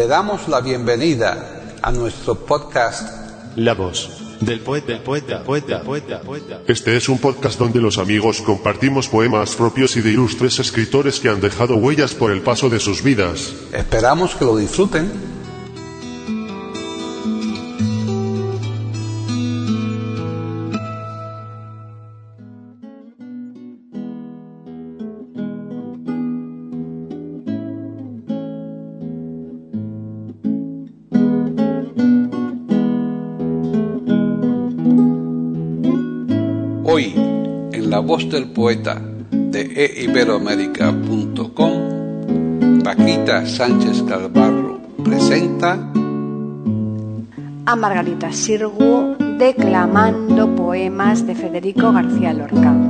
Le damos la bienvenida a nuestro podcast La voz del poeta, del poeta, poeta, poeta, poeta. Este es un podcast donde los amigos compartimos poemas propios y de ilustres escritores que han dejado huellas por el paso de sus vidas. Esperamos que lo disfruten. Del poeta de eiberoamérica.com, Paquita Sánchez Calvarro presenta a Margarita Sirgu declamando poemas de Federico García Lorca.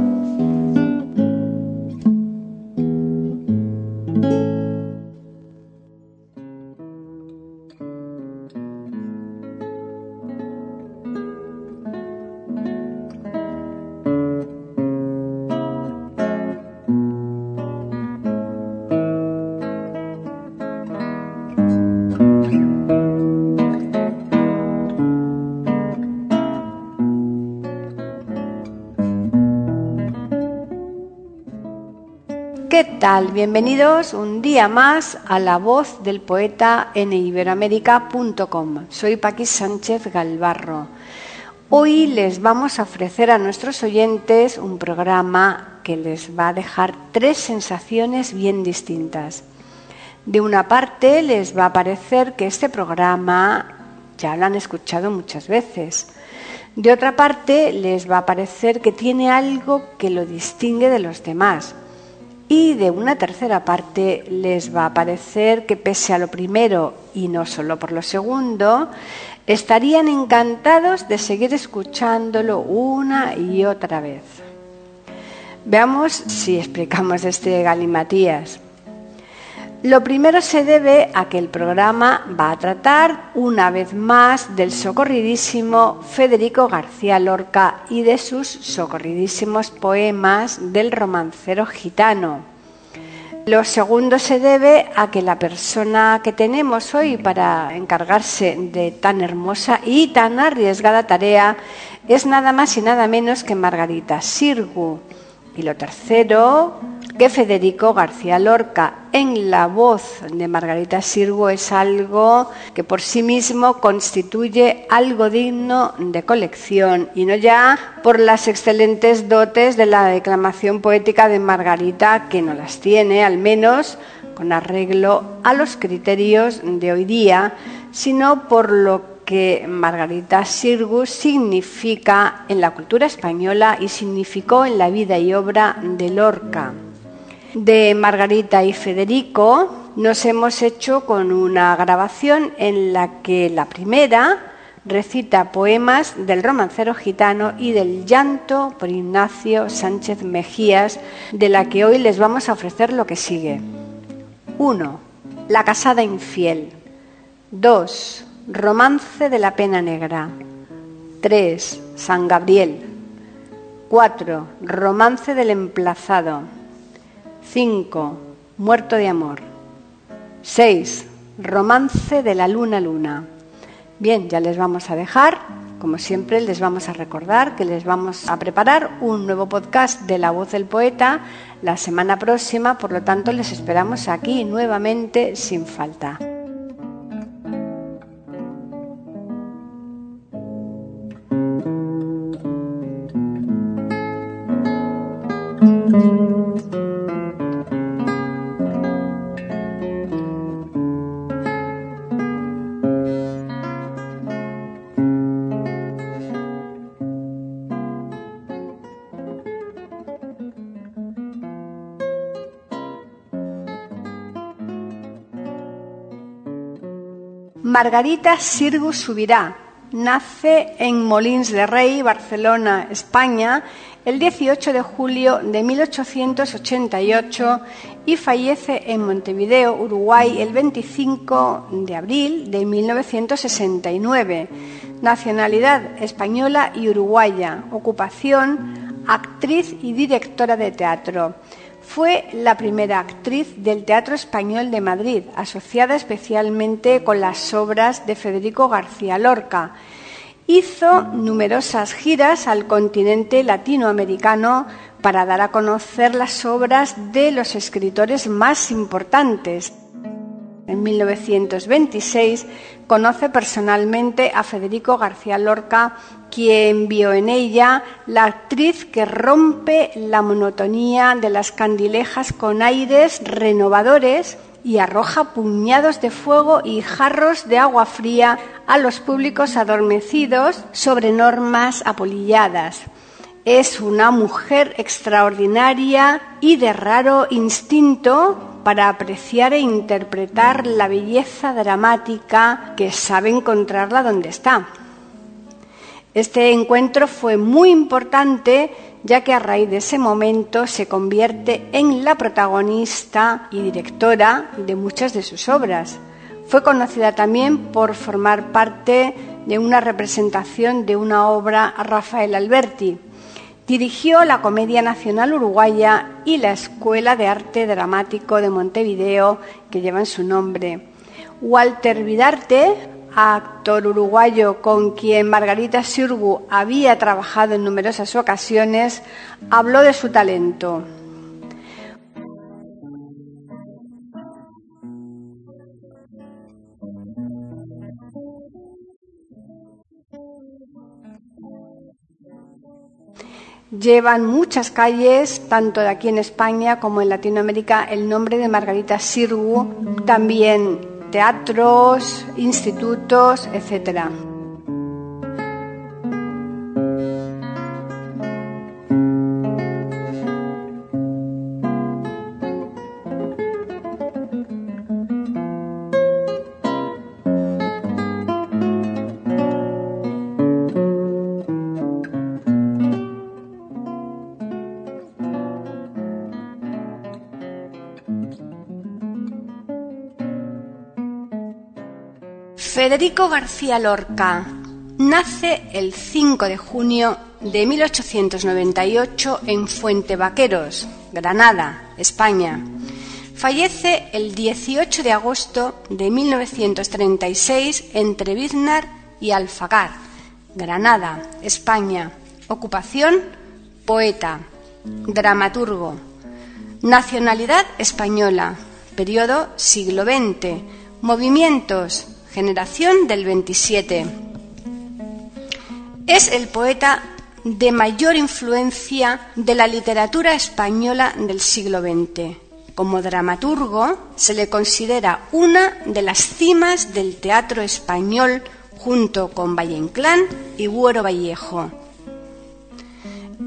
Bienvenidos un día más a La Voz del Poeta en iberoamérica.com. Soy Paqui Sánchez Galvarro. Hoy les vamos a ofrecer a nuestros oyentes un programa que les va a dejar tres sensaciones bien distintas. De una parte, les va a parecer que este programa ya lo han escuchado muchas veces. De otra parte, les va a parecer que tiene algo que lo distingue de los demás y de una tercera parte les va a parecer que pese a lo primero y no solo por lo segundo, estarían encantados de seguir escuchándolo una y otra vez. Veamos si explicamos este galimatías. Lo primero se debe a que el programa va a tratar una vez más del socorridísimo Federico García Lorca y de sus socorridísimos poemas del romancero gitano. Lo segundo se debe a que la persona que tenemos hoy para encargarse de tan hermosa y tan arriesgada tarea es nada más y nada menos que Margarita Sirgu. Y lo tercero, que Federico García Lorca en la voz de Margarita Sirgo es algo que por sí mismo constituye algo digno de colección y no ya por las excelentes dotes de la declamación poética de Margarita que no las tiene, al menos con arreglo a los criterios de hoy día, sino por lo que Margarita Sirgu significa en la cultura española y significó en la vida y obra de Lorca de Margarita y Federico nos hemos hecho con una grabación en la que la primera recita poemas del romancero gitano y del llanto por Ignacio Sánchez Mejías, de la que hoy les vamos a ofrecer lo que sigue. 1. La casada infiel. 2. Romance de la pena negra. 3. San Gabriel. 4. Romance del emplazado. 5. Muerto de amor. 6. Romance de la luna luna. Bien, ya les vamos a dejar. Como siempre, les vamos a recordar que les vamos a preparar un nuevo podcast de La Voz del Poeta la semana próxima, por lo tanto les esperamos aquí nuevamente sin falta. Margarita Sirgu Subirá nace en Molins de Rey, Barcelona, España, el 18 de julio de 1888 y fallece en Montevideo, Uruguay, el 25 de abril de 1969. Nacionalidad española y uruguaya. Ocupación actriz y directora de teatro. Fue la primera actriz del Teatro Español de Madrid, asociada especialmente con las obras de Federico García Lorca. Hizo numerosas giras al continente latinoamericano para dar a conocer las obras de los escritores más importantes. En 1926 conoce personalmente a Federico García Lorca, quien vio en ella la actriz que rompe la monotonía de las candilejas con aires renovadores y arroja puñados de fuego y jarros de agua fría a los públicos adormecidos sobre normas apolilladas. Es una mujer extraordinaria y de raro instinto para apreciar e interpretar la belleza dramática que sabe encontrarla donde está. Este encuentro fue muy importante ya que a raíz de ese momento se convierte en la protagonista y directora de muchas de sus obras. Fue conocida también por formar parte de una representación de una obra a Rafael Alberti. Dirigió la Comedia Nacional Uruguaya y la Escuela de Arte Dramático de Montevideo, que llevan su nombre. Walter Vidarte, actor uruguayo con quien Margarita Sirgu había trabajado en numerosas ocasiones, habló de su talento. Llevan muchas calles, tanto de aquí en España como en Latinoamérica, el nombre de Margarita Sirgu, también teatros, institutos, etcétera. Federico García Lorca nace el 5 de junio de 1898 en Fuente Vaqueros, Granada, España. Fallece el 18 de agosto de 1936 entre Biznar y Alfagar, Granada, España. Ocupación, poeta, dramaturgo. Nacionalidad española, periodo siglo XX. Movimientos, generación del 27. Es el poeta de mayor influencia de la literatura española del siglo XX. Como dramaturgo se le considera una de las cimas del teatro español junto con Valle Inclán y Buero Vallejo.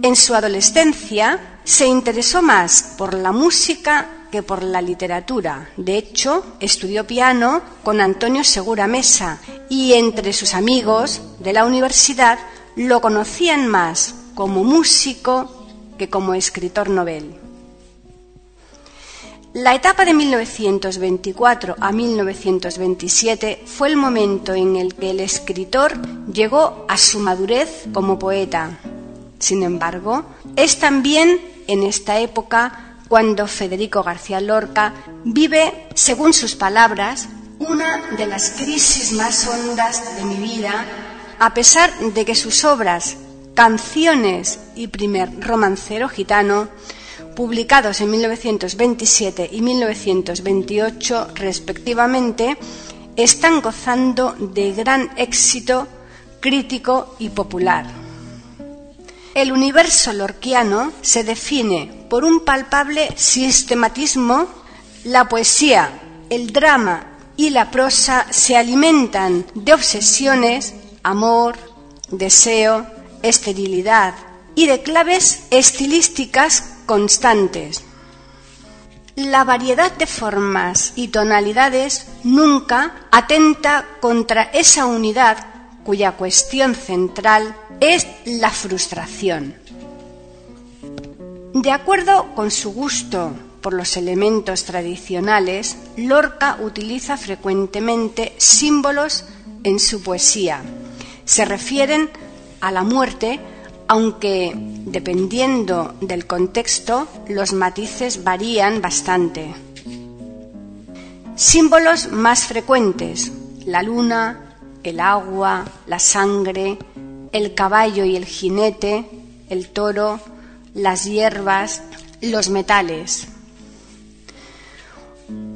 En su adolescencia se interesó más por la música que por la literatura. De hecho, estudió piano con Antonio Segura Mesa y entre sus amigos de la universidad lo conocían más como músico que como escritor novel. La etapa de 1924 a 1927 fue el momento en el que el escritor llegó a su madurez como poeta. Sin embargo, es también en esta época cuando Federico García Lorca vive, según sus palabras, una de las crisis más hondas de mi vida, a pesar de que sus obras, Canciones y Primer Romancero Gitano, publicados en 1927 y 1928 respectivamente, están gozando de gran éxito crítico y popular. El universo lorquiano se define por un palpable sistematismo. La poesía, el drama y la prosa se alimentan de obsesiones, amor, deseo, esterilidad y de claves estilísticas constantes. La variedad de formas y tonalidades nunca atenta contra esa unidad cuya cuestión central es la frustración. De acuerdo con su gusto por los elementos tradicionales, Lorca utiliza frecuentemente símbolos en su poesía. Se refieren a la muerte, aunque dependiendo del contexto los matices varían bastante. Símbolos más frecuentes, la luna, el agua, la sangre, el caballo y el jinete, el toro, las hierbas, los metales.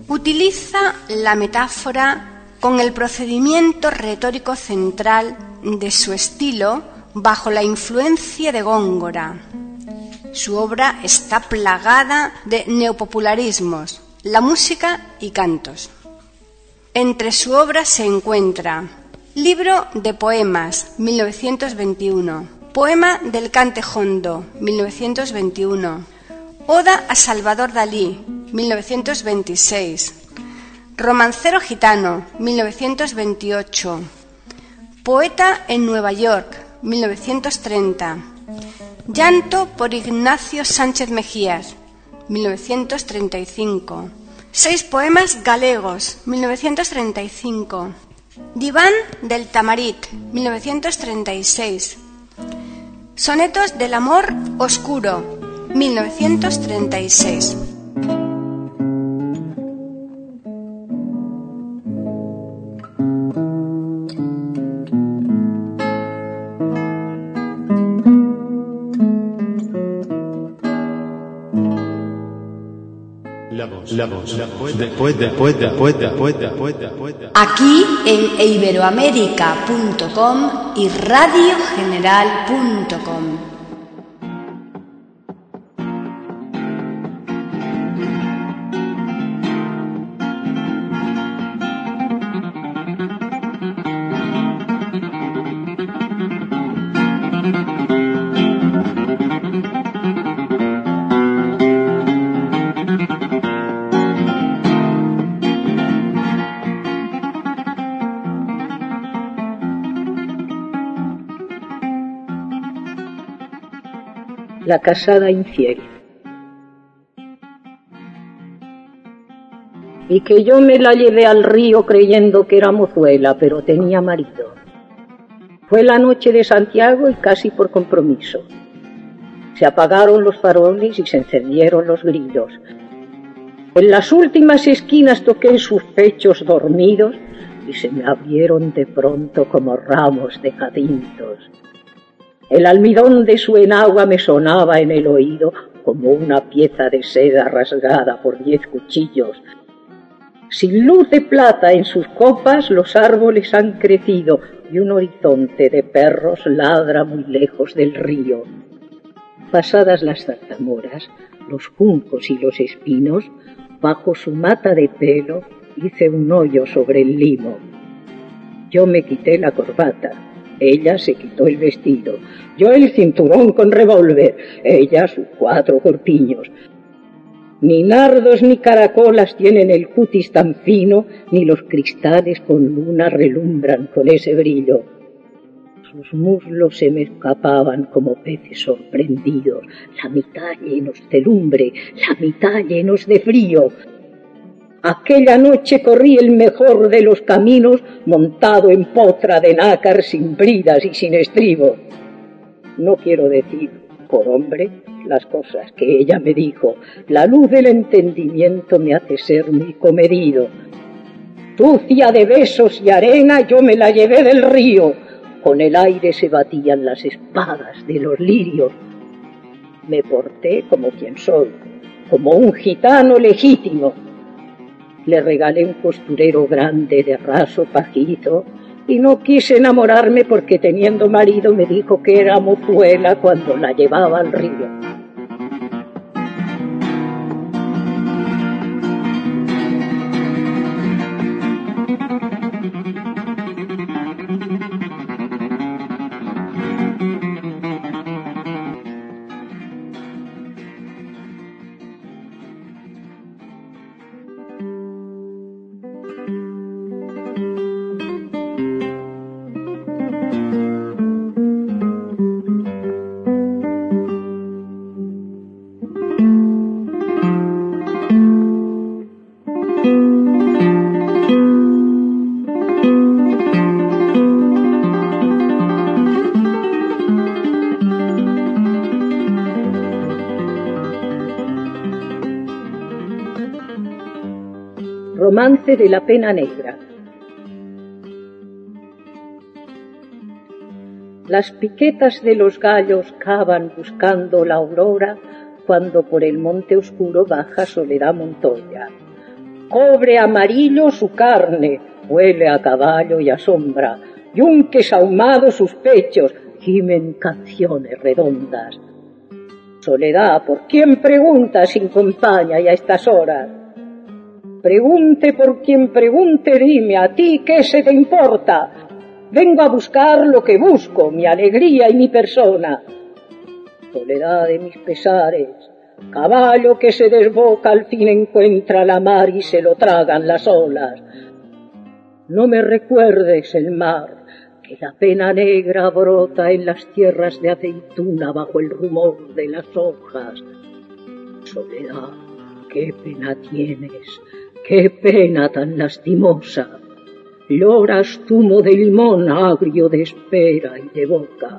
Utiliza la metáfora con el procedimiento retórico central de su estilo bajo la influencia de Góngora. Su obra está plagada de neopopularismos, la música y cantos. Entre su obra se encuentra Libro de Poemas, 1921, Poema del Cante Hondo, 1921, Oda a Salvador Dalí, 1926, Romancero Gitano, 1928, Poeta en Nueva York, 1930, Llanto por Ignacio Sánchez Mejías, 1935. Seis poemas galegos, 1935. Diván del Tamarit, 1936. Sonetos del Amor Oscuro, 1936. Aquí en iberoamérica.com y radiogeneral.com. la casada infiel. Y que yo me la llevé al río creyendo que era mozuela, pero tenía marido. Fue la noche de Santiago y casi por compromiso. Se apagaron los faroles y se encendieron los grillos. En las últimas esquinas toqué sus pechos dormidos y se me abrieron de pronto como ramos de jacintos. El almidón de su enagua me sonaba en el oído como una pieza de seda rasgada por diez cuchillos. Sin luz de plata en sus copas los árboles han crecido y un horizonte de perros ladra muy lejos del río. Pasadas las zarzamoras, los juncos y los espinos, bajo su mata de pelo hice un hoyo sobre el limo. Yo me quité la corbata, ella se quitó el vestido, yo el cinturón con revólver, ella sus cuatro corpiños. Ni nardos ni caracolas tienen el cutis tan fino, ni los cristales con luna relumbran con ese brillo. Sus muslos se me escapaban como peces sorprendidos, la mitad llenos de lumbre, la mitad llenos de frío. Aquella noche corrí el mejor de los caminos montado en potra de nácar sin bridas y sin estribo. No quiero decir por hombre las cosas que ella me dijo. La luz del entendimiento me hace ser muy comedido. Sucia de besos y arena yo me la llevé del río. Con el aire se batían las espadas de los lirios. Me porté como quien soy, como un gitano legítimo le regalé un costurero grande de raso pajizo y no quise enamorarme porque teniendo marido me dijo que era mozuela cuando la llevaba al río. De la pena negra. Las piquetas de los gallos cavan buscando la aurora cuando por el monte oscuro baja Soledad Montoya. Cobre amarillo su carne, huele a caballo y a sombra, yunques ahumados sus pechos, gimen canciones redondas. Soledad, ¿por quién pregunta sin compañía y a estas horas? Pregunte por quien pregunte, dime a ti qué se te importa. Vengo a buscar lo que busco, mi alegría y mi persona. Soledad de mis pesares, caballo que se desboca al fin encuentra la mar y se lo tragan las olas. No me recuerdes el mar, que la pena negra brota en las tierras de aceituna bajo el rumor de las hojas. Soledad, qué pena tienes, qué pena tan lastimosa. Lloras zumo de limón agrio de espera y de boca.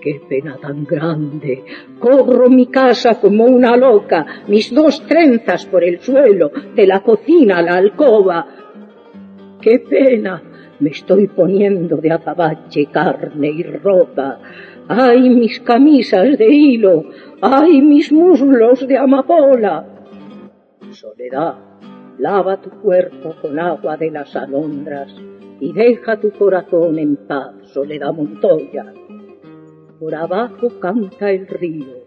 Qué pena tan grande. Corro mi casa como una loca, mis dos trenzas por el suelo, de la cocina a la alcoba. Qué pena, me estoy poniendo de azabache carne y ropa. ¡Ay, mis camisas de hilo! ¡Ay, mis muslos de amapola! Soledad, lava tu cuerpo con agua de las alondras y deja tu corazón en paz, Soledad Montoya. Por abajo canta el río,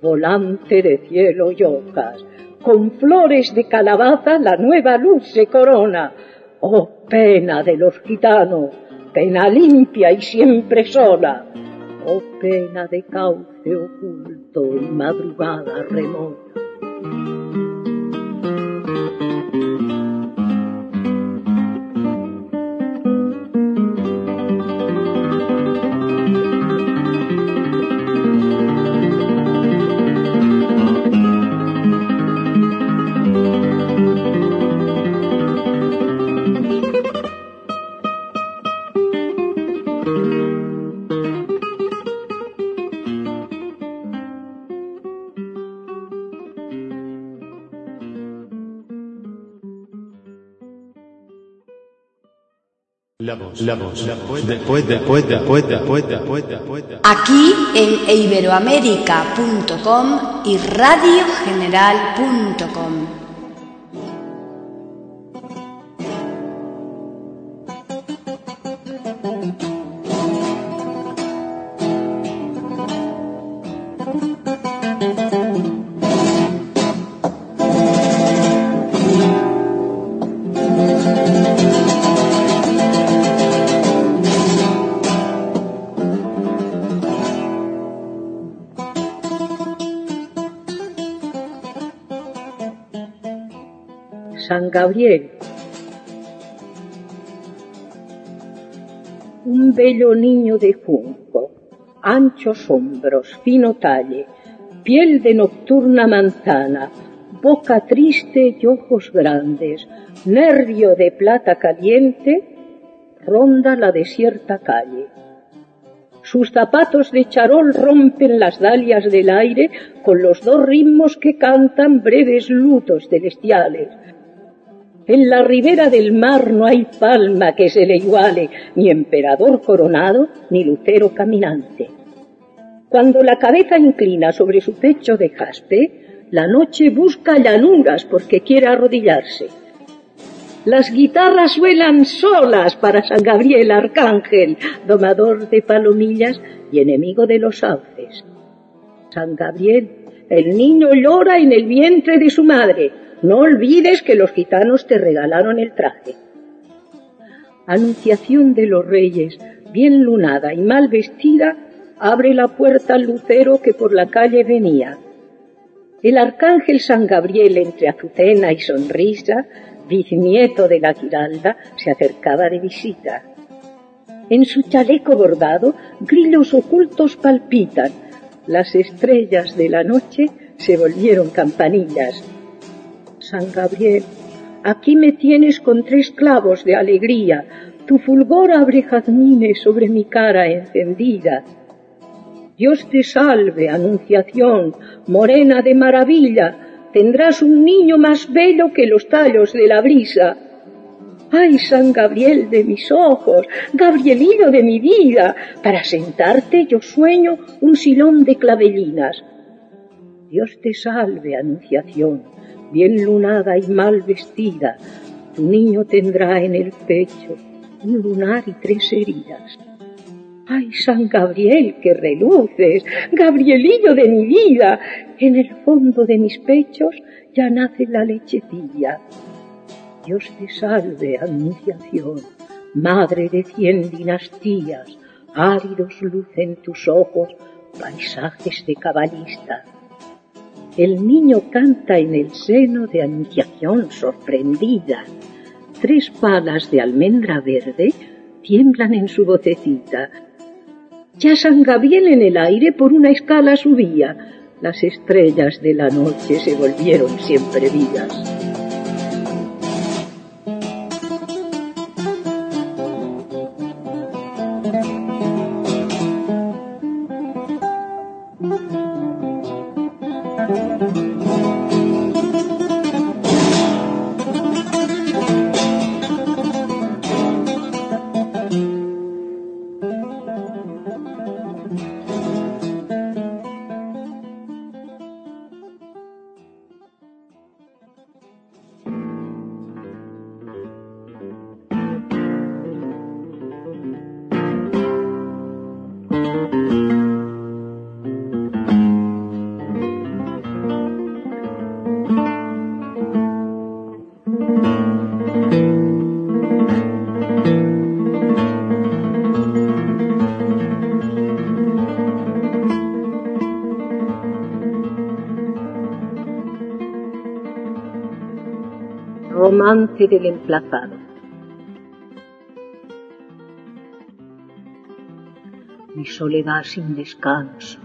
volante de cielo y hojas, con flores de calabaza la nueva luz se corona. Oh pena de los gitanos, pena limpia y siempre sola, oh pena de cauce oculto y madrugada remota. La voz, la voz, la voz del poeta, poeta, poeta, poeta, poeta, poeta. Aquí en iberoamérica.com y radiogeneral.com. Un bello niño de junco, anchos hombros, fino talle, piel de nocturna manzana, boca triste y ojos grandes, nervio de plata caliente, ronda la desierta calle. Sus zapatos de charol rompen las dalias del aire con los dos ritmos que cantan breves lutos celestiales. En la ribera del mar no hay palma que se le iguale, ni emperador coronado, ni lucero caminante. Cuando la cabeza inclina sobre su pecho de jaspe, la noche busca llanuras porque quiere arrodillarse. Las guitarras suenan solas para San Gabriel Arcángel, domador de palomillas y enemigo de los sauces. San Gabriel, el niño llora en el vientre de su madre. No olvides que los gitanos te regalaron el traje. Anunciación de los reyes, bien lunada y mal vestida, abre la puerta al lucero que por la calle venía. El arcángel San Gabriel, entre azucena y sonrisa, bisnieto de la Giralda, se acercaba de visita. En su chaleco bordado, grillos ocultos palpitan. Las estrellas de la noche se volvieron campanillas. San Gabriel, aquí me tienes con tres clavos de alegría. Tu fulgor abre jazmines sobre mi cara encendida. Dios te salve, anunciación, morena de maravilla, tendrás un niño más bello que los tallos de la brisa. Ay, San Gabriel de mis ojos, Gabrielillo de mi vida, para sentarte yo sueño un silón de clavelinas. Dios te salve, Anunciación, bien lunada y mal vestida, tu niño tendrá en el pecho un lunar y tres heridas. Ay, San Gabriel, que reluces, Gabrielillo de mi vida, en el fondo de mis pechos ya nace la lechecilla. Dios te salve, Anunciación, madre de cien dinastías, áridos lucen tus ojos, paisajes de cabalista. El niño canta en el seno de Anunciación sorprendida. Tres palas de almendra verde tiemblan en su vocecita. Ya San Gabriel en el aire por una escala subía. Las estrellas de la noche se volvieron siempre vidas. Romance del emplazado. Mi soledad sin descanso,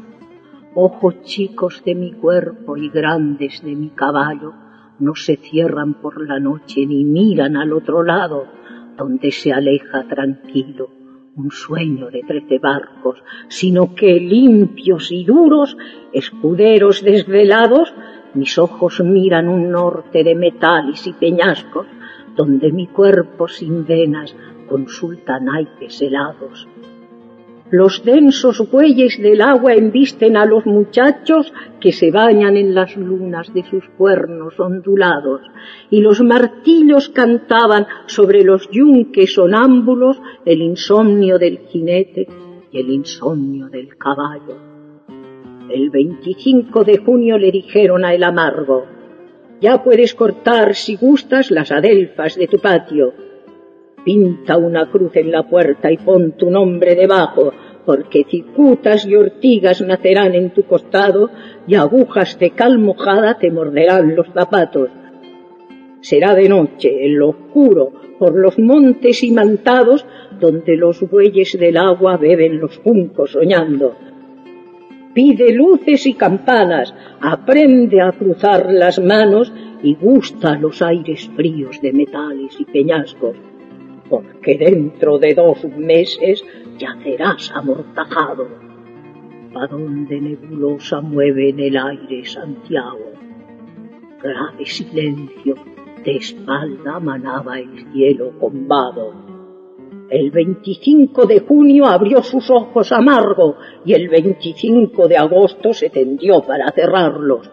ojos chicos de mi cuerpo y grandes de mi caballo, no se cierran por la noche ni miran al otro lado, donde se aleja tranquilo un sueño de trece barcos, sino que limpios y duros, escuderos desvelados, mis ojos miran un norte de metales y peñascos, donde mi cuerpo sin venas consulta naipes helados. Los densos bueyes del agua embisten a los muchachos que se bañan en las lunas de sus cuernos ondulados, y los martillos cantaban sobre los yunques sonámbulos el insomnio del jinete y el insomnio del caballo. El 25 de junio le dijeron a el amargo, ya puedes cortar si gustas las adelfas de tu patio. Pinta una cruz en la puerta y pon tu nombre debajo, porque cicutas y ortigas nacerán en tu costado y agujas de cal mojada te morderán los zapatos. Será de noche, en lo oscuro, por los montes imantados, donde los bueyes del agua beben los juncos soñando pide luces y campanas, aprende a cruzar las manos y gusta los aires fríos de metales y peñascos, porque dentro de dos meses yacerás amortajado. ¿A dónde nebulosa mueve en el aire Santiago? Grave silencio, de espalda manaba el cielo combado el 25 de junio abrió sus ojos amargo y el 25 de agosto se tendió para cerrarlos.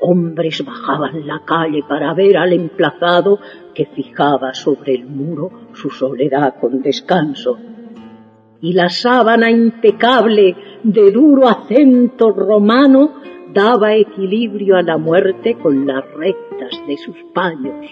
Hombres bajaban la calle para ver al emplazado que fijaba sobre el muro su soledad con descanso. Y la sábana impecable de duro acento romano daba equilibrio a la muerte con las rectas de sus paños.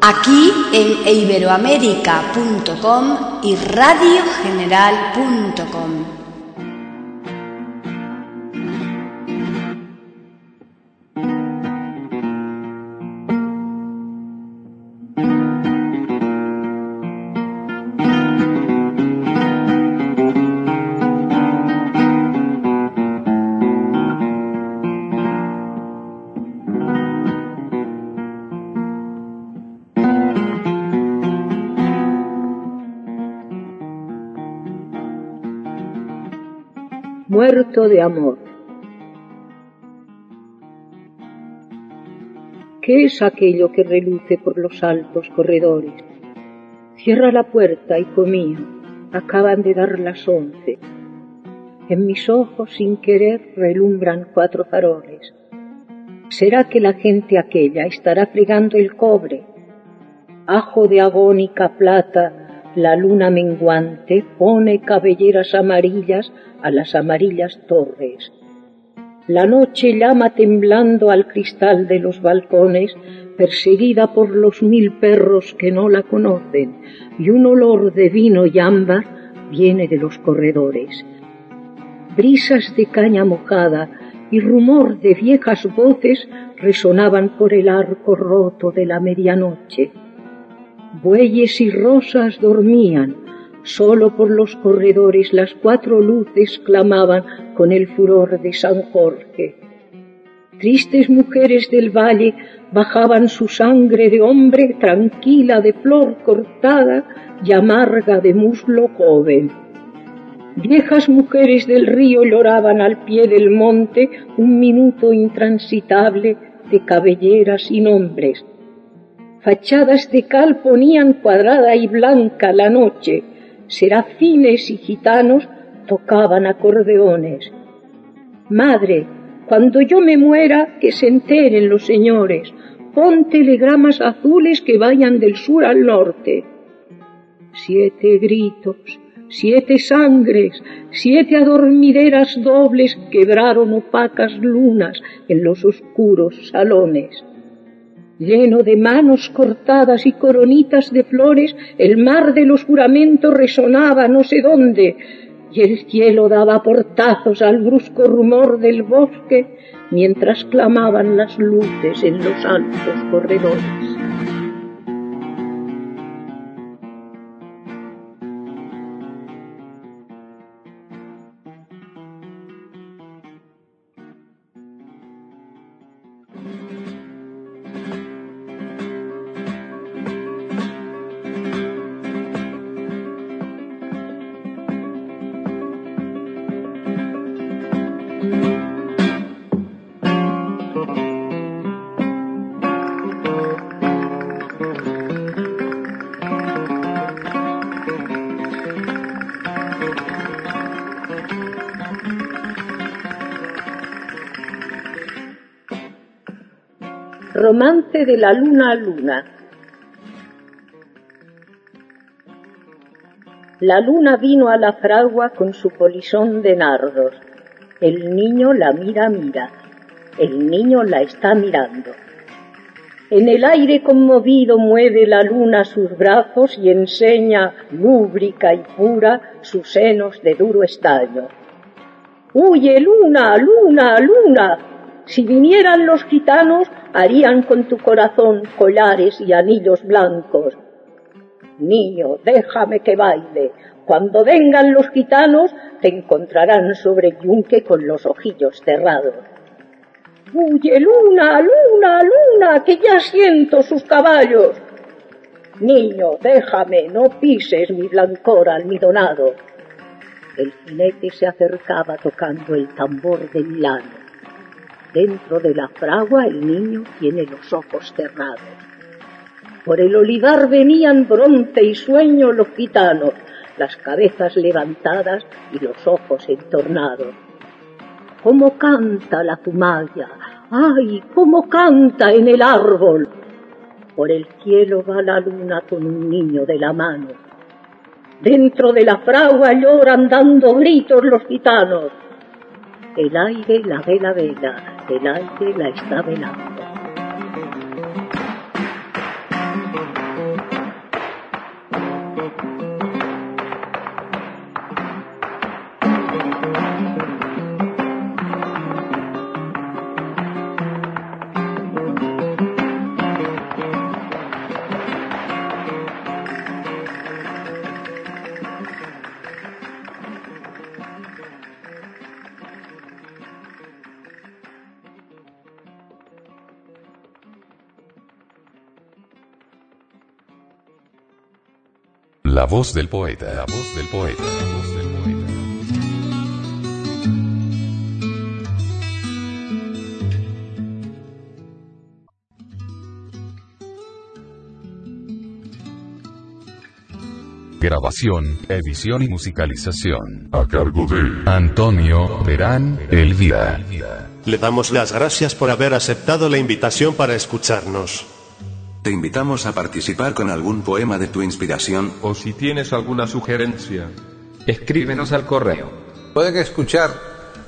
Aquí en iberoamérica.com y radiogeneral.com. muerto de amor. ¿Qué es aquello que reluce por los altos corredores? Cierra la puerta, hijo mío. Acaban de dar las once. En mis ojos, sin querer, relumbran cuatro faroles. ¿Será que la gente aquella estará fregando el cobre? Ajo de agónica plata, la luna menguante pone cabelleras amarillas a las amarillas torres. La noche llama temblando al cristal de los balcones, perseguida por los mil perros que no la conocen, y un olor de vino y ámbar viene de los corredores. Brisas de caña mojada y rumor de viejas voces resonaban por el arco roto de la medianoche. Bueyes y rosas dormían, solo por los corredores las cuatro luces clamaban con el furor de San Jorge. Tristes mujeres del valle bajaban su sangre de hombre tranquila de flor cortada y amarga de muslo joven. Viejas mujeres del río lloraban al pie del monte un minuto intransitable de cabelleras y nombres. Fachadas de cal ponían cuadrada y blanca la noche, serafines y gitanos tocaban acordeones. Madre, cuando yo me muera, que se enteren los señores, pon telegramas azules que vayan del sur al norte. Siete gritos, siete sangres, siete adormideras dobles quebraron opacas lunas en los oscuros salones. Lleno de manos cortadas y coronitas de flores, el mar de los juramentos resonaba no sé dónde, y el cielo daba portazos al brusco rumor del bosque mientras clamaban las luces en los altos corredores. De la luna a luna. La luna vino a la fragua con su polisón de nardos. El niño la mira, mira. El niño la está mirando. En el aire conmovido mueve la luna sus brazos y enseña, lúbrica y pura, sus senos de duro estaño. Huye, luna, luna, luna. Si vinieran los gitanos, harían con tu corazón collares y anillos blancos. Niño, déjame que baile. Cuando vengan los gitanos, te encontrarán sobre el yunque con los ojillos cerrados. Huye, luna, luna, luna, que ya siento sus caballos. Niño, déjame, no pises mi blancor almidonado. El jinete se acercaba tocando el tambor de Milano. Dentro de la fragua el niño tiene los ojos cerrados. Por el olivar venían bronce y sueño los gitanos, las cabezas levantadas y los ojos entornados. ¿Cómo canta la zumaya? ¡Ay, cómo canta en el árbol! Por el cielo va la luna con un niño de la mano. Dentro de la fragua lloran dando gritos los gitanos. El aire la vela vela, el aire la está velando. La voz del poeta, la voz del poeta. Grabación, edición y musicalización. A cargo de Antonio Verán Elvira. Le damos las gracias por haber aceptado la invitación para escucharnos. Te invitamos a participar con algún poema de tu inspiración O si tienes alguna sugerencia, escríbenos al correo. Pueden escuchar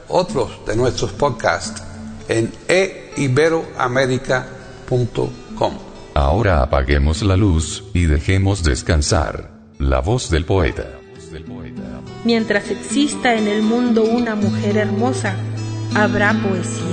otros de nuestros podcasts en eiberoamerica.com. Ahora apaguemos la luz y dejemos descansar la voz del poeta. Mientras exista en el mundo una mujer hermosa, habrá poesía.